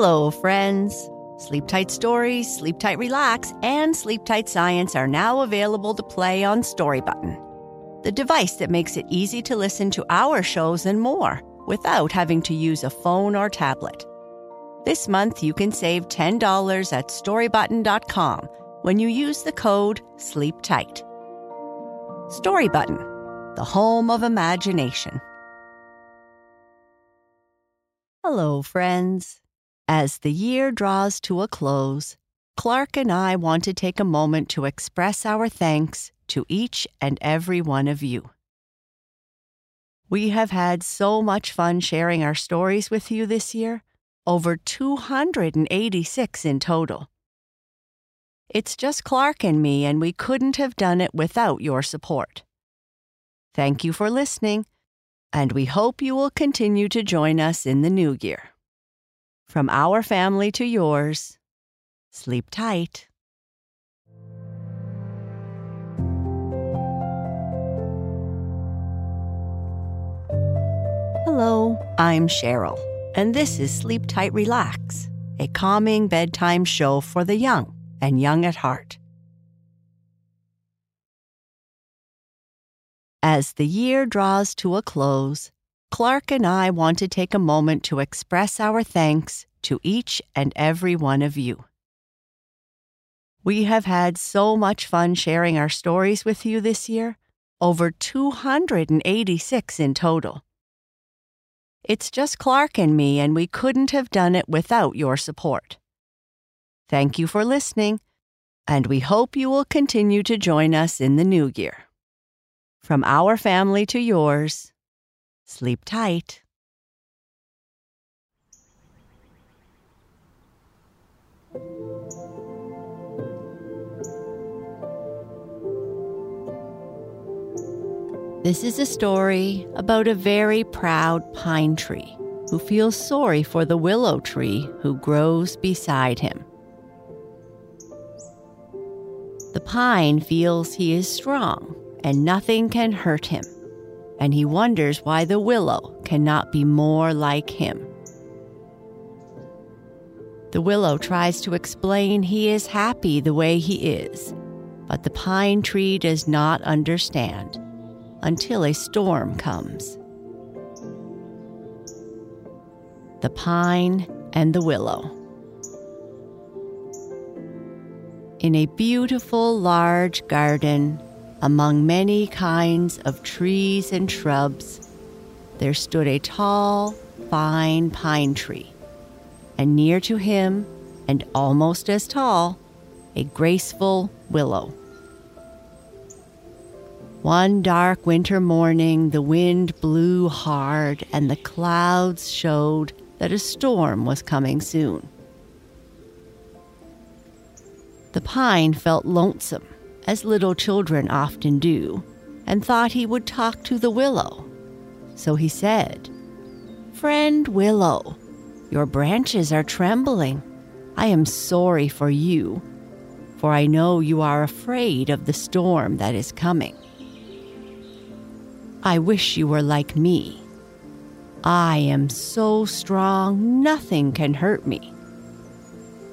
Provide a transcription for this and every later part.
Hello, friends. Sleep Tight Stories, Sleep Tight Relax, and Sleep Tight Science are now available to play on Story Button, the device that makes it easy to listen to our shows and more without having to use a phone or tablet. This month, you can save $10 at storybutton.com when you use the code SLEEPTIGHT. Story Button, the home of imagination. Hello, friends. As the year draws to a close, Clark and I want to take a moment to express our thanks to each and every one of you. We have had so much fun sharing our stories with you this year, over 286 in total. It's just Clark and me, and we couldn't have done it without your support. Thank you for listening, and we hope you will continue to join us in the new year. From our family to yours, sleep tight. Hello, I'm Sheryl, and this is Sleep Tight Relax, a calming bedtime show for the young and young at heart. As the year draws to a close, Clark and I want to take a moment to express our thanks to each and every one of you. We have had so much fun sharing our stories with you this year, over 286 in total. It's just Clark and me, and we couldn't have done it without your support. Thank you for listening, and we hope you will continue to join us in the new year. From our family to yours, sleep tight. This is a story about a very proud pine tree who feels sorry for the willow tree who grows beside him. The pine feels he is strong and nothing can hurt him, and he wonders why the willow cannot be more like him. The willow tries to explain he is happy the way he is, but the pine tree does not understand until a storm comes. The pine and the willow. In a beautiful large garden, among many kinds of trees and shrubs, there stood a tall, fine pine tree, and near to him, and almost as tall, a graceful willow. One dark winter morning, the wind blew hard and the clouds showed that a storm was coming soon. The pine felt lonesome, as little children often do, and thought he would talk to the willow. So he said, Friend Willow, your branches are trembling. I am sorry for you, for I know you are afraid of the storm that is coming. I wish you were like me. I am so strong, nothing can hurt me.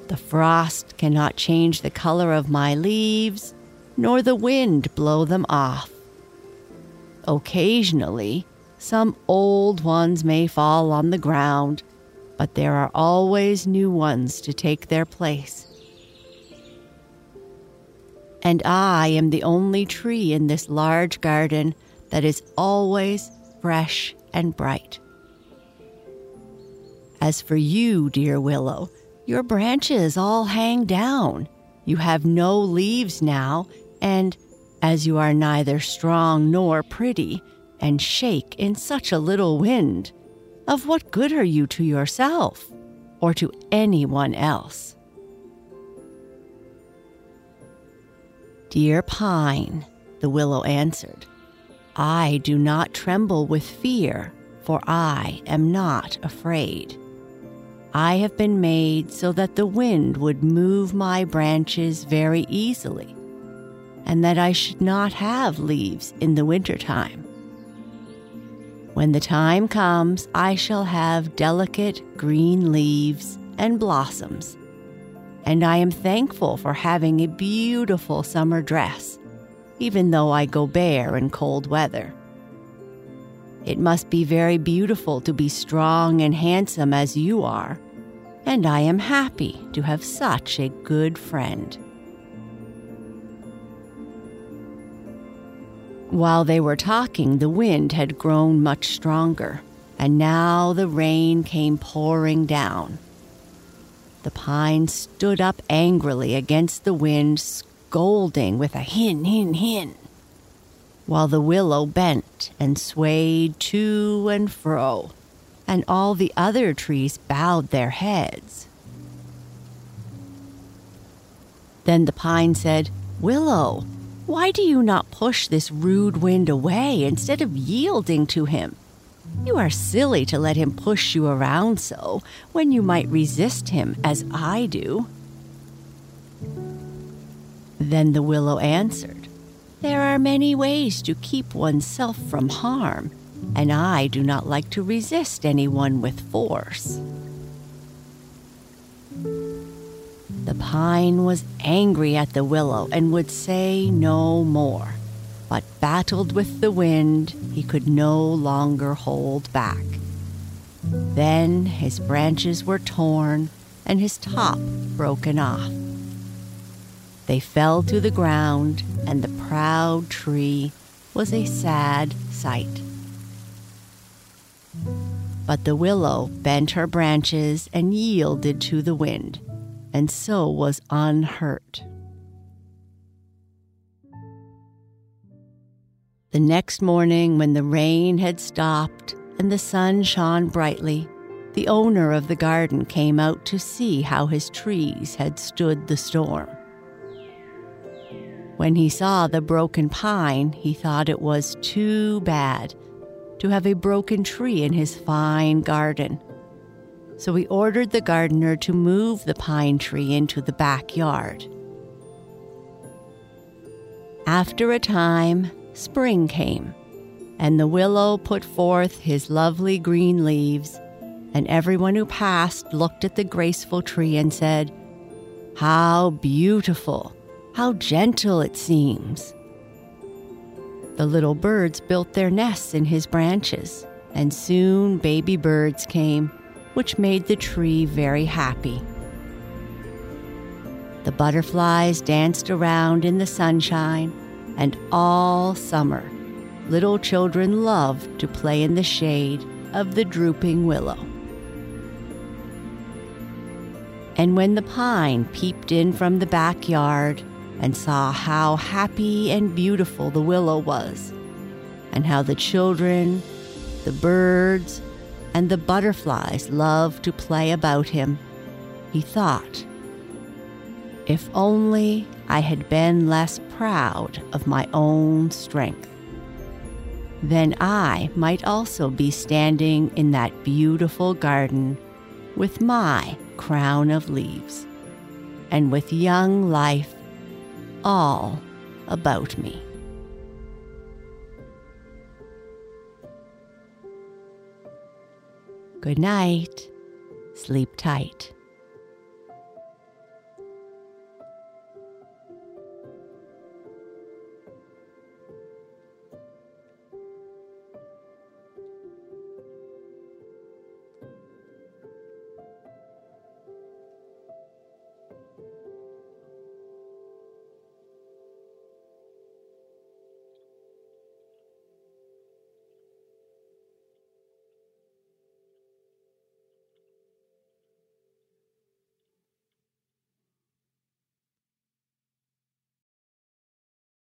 The frost cannot change the color of my leaves, nor the wind blow them off. Occasionally, some old ones may fall on the ground, but there are always new ones to take their place. And I am the only tree in this large garden that is always fresh and bright. As for you, dear willow, your branches all hang down. You have no leaves now, and as you are neither strong nor pretty, and shake in such a little wind, of what good are you to yourself or to anyone else? Dear Pine, the willow answered, I do not tremble with fear, for I am not afraid. I have been made so that the wind would move my branches very easily, and that I should not have leaves in the wintertime. When the time comes, I shall have delicate green leaves and blossoms. And I am thankful for having a beautiful summer dress, even though I go bare in cold weather. It must be very beautiful to be strong and handsome as you are, and I am happy to have such a good friend. While they were talking, the wind had grown much stronger, and now the rain came pouring down. The pine stood up angrily against the wind, scolding with a hin, hin, hin while the willow bent and swayed to and fro, and all the other trees bowed their heads. Then the pine said, Willow, why do you not push this rude wind away instead of yielding to him? You are silly to let him push you around so when you might resist him as I do. Then the willow answered, there are many ways to keep oneself from harm, and I do not like to resist anyone with force. The pine was angry at the willow and would say no more, but battled with the wind he could no longer hold back. Then his branches were torn and his top broken off. They fell to the ground, and the proud tree was a sad sight. But the willow bent her branches and yielded to the wind, and so was unhurt. The next morning, when the rain had stopped and the sun shone brightly, the owner of the garden came out to see how his trees had stood the storm. When he saw the broken pine, he thought it was too bad to have a broken tree in his fine garden. So he ordered the gardener to move the pine tree into the backyard. After a time, spring came, and the willow put forth his lovely green leaves, and everyone who passed looked at the graceful tree and said, How beautiful! How gentle it seems. The little birds built their nests in his branches, and soon baby birds came, which made the tree very happy. The butterflies danced around in the sunshine, and all summer, little children loved to play in the shade of the drooping willow. And when the pine peeped in from the backyard, and saw how happy and beautiful the willow was, and how the children, the birds, and the butterflies loved to play about him, he thought, if only I had been less proud of my own strength, then I might also be standing in that beautiful garden with my crown of leaves and with young life all about me. Good night. Sleep tight.